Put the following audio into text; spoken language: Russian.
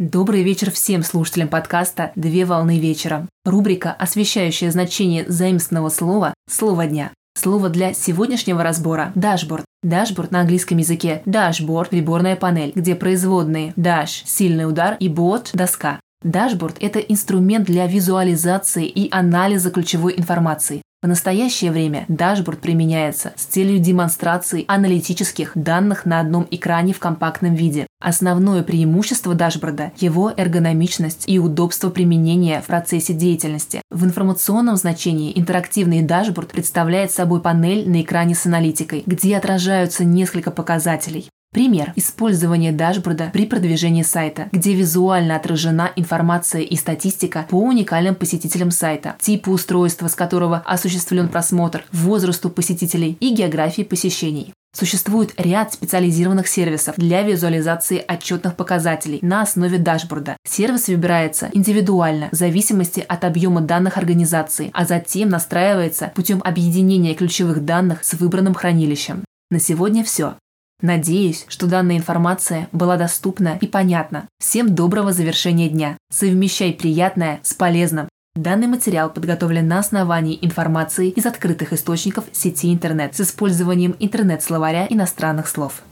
Добрый вечер всем слушателям подкаста «Две волны вечера». Рубрика, освещающая значение заимственного слова «Слово дня». Слово для сегодняшнего разбора – дашборд. Дашборд на английском языке – dashboard – приборная панель, где производные dash – сильный удар и board – доска. Дашборд – это инструмент для визуализации и анализа ключевой информации. В настоящее время дашборд применяется с целью демонстрации аналитических данных на одном экране в компактном виде. Основное преимущество дашборда – его эргономичность и удобство применения в процессе деятельности. В информационном значении интерактивный дашборд представляет собой панель на экране с аналитикой, где отражаются несколько показателей. Пример – использование дашборда при продвижении сайта, где визуально отражена информация и статистика по уникальным посетителям сайта, типу устройства, с которого осуществлен просмотр, возрасту посетителей и географии посещений. Существует ряд специализированных сервисов для визуализации отчетных показателей на основе дашборда. Сервис выбирается индивидуально в зависимости от объема данных организации, а затем настраивается путем объединения ключевых данных с выбранным хранилищем. На сегодня все. Надеюсь, что данная информация была доступна и понятна. Всем доброго завершения дня. Совмещай приятное с полезным. Данный материал подготовлен на основании информации из открытых источников сети интернет с использованием интернет-словаря иностранных слов.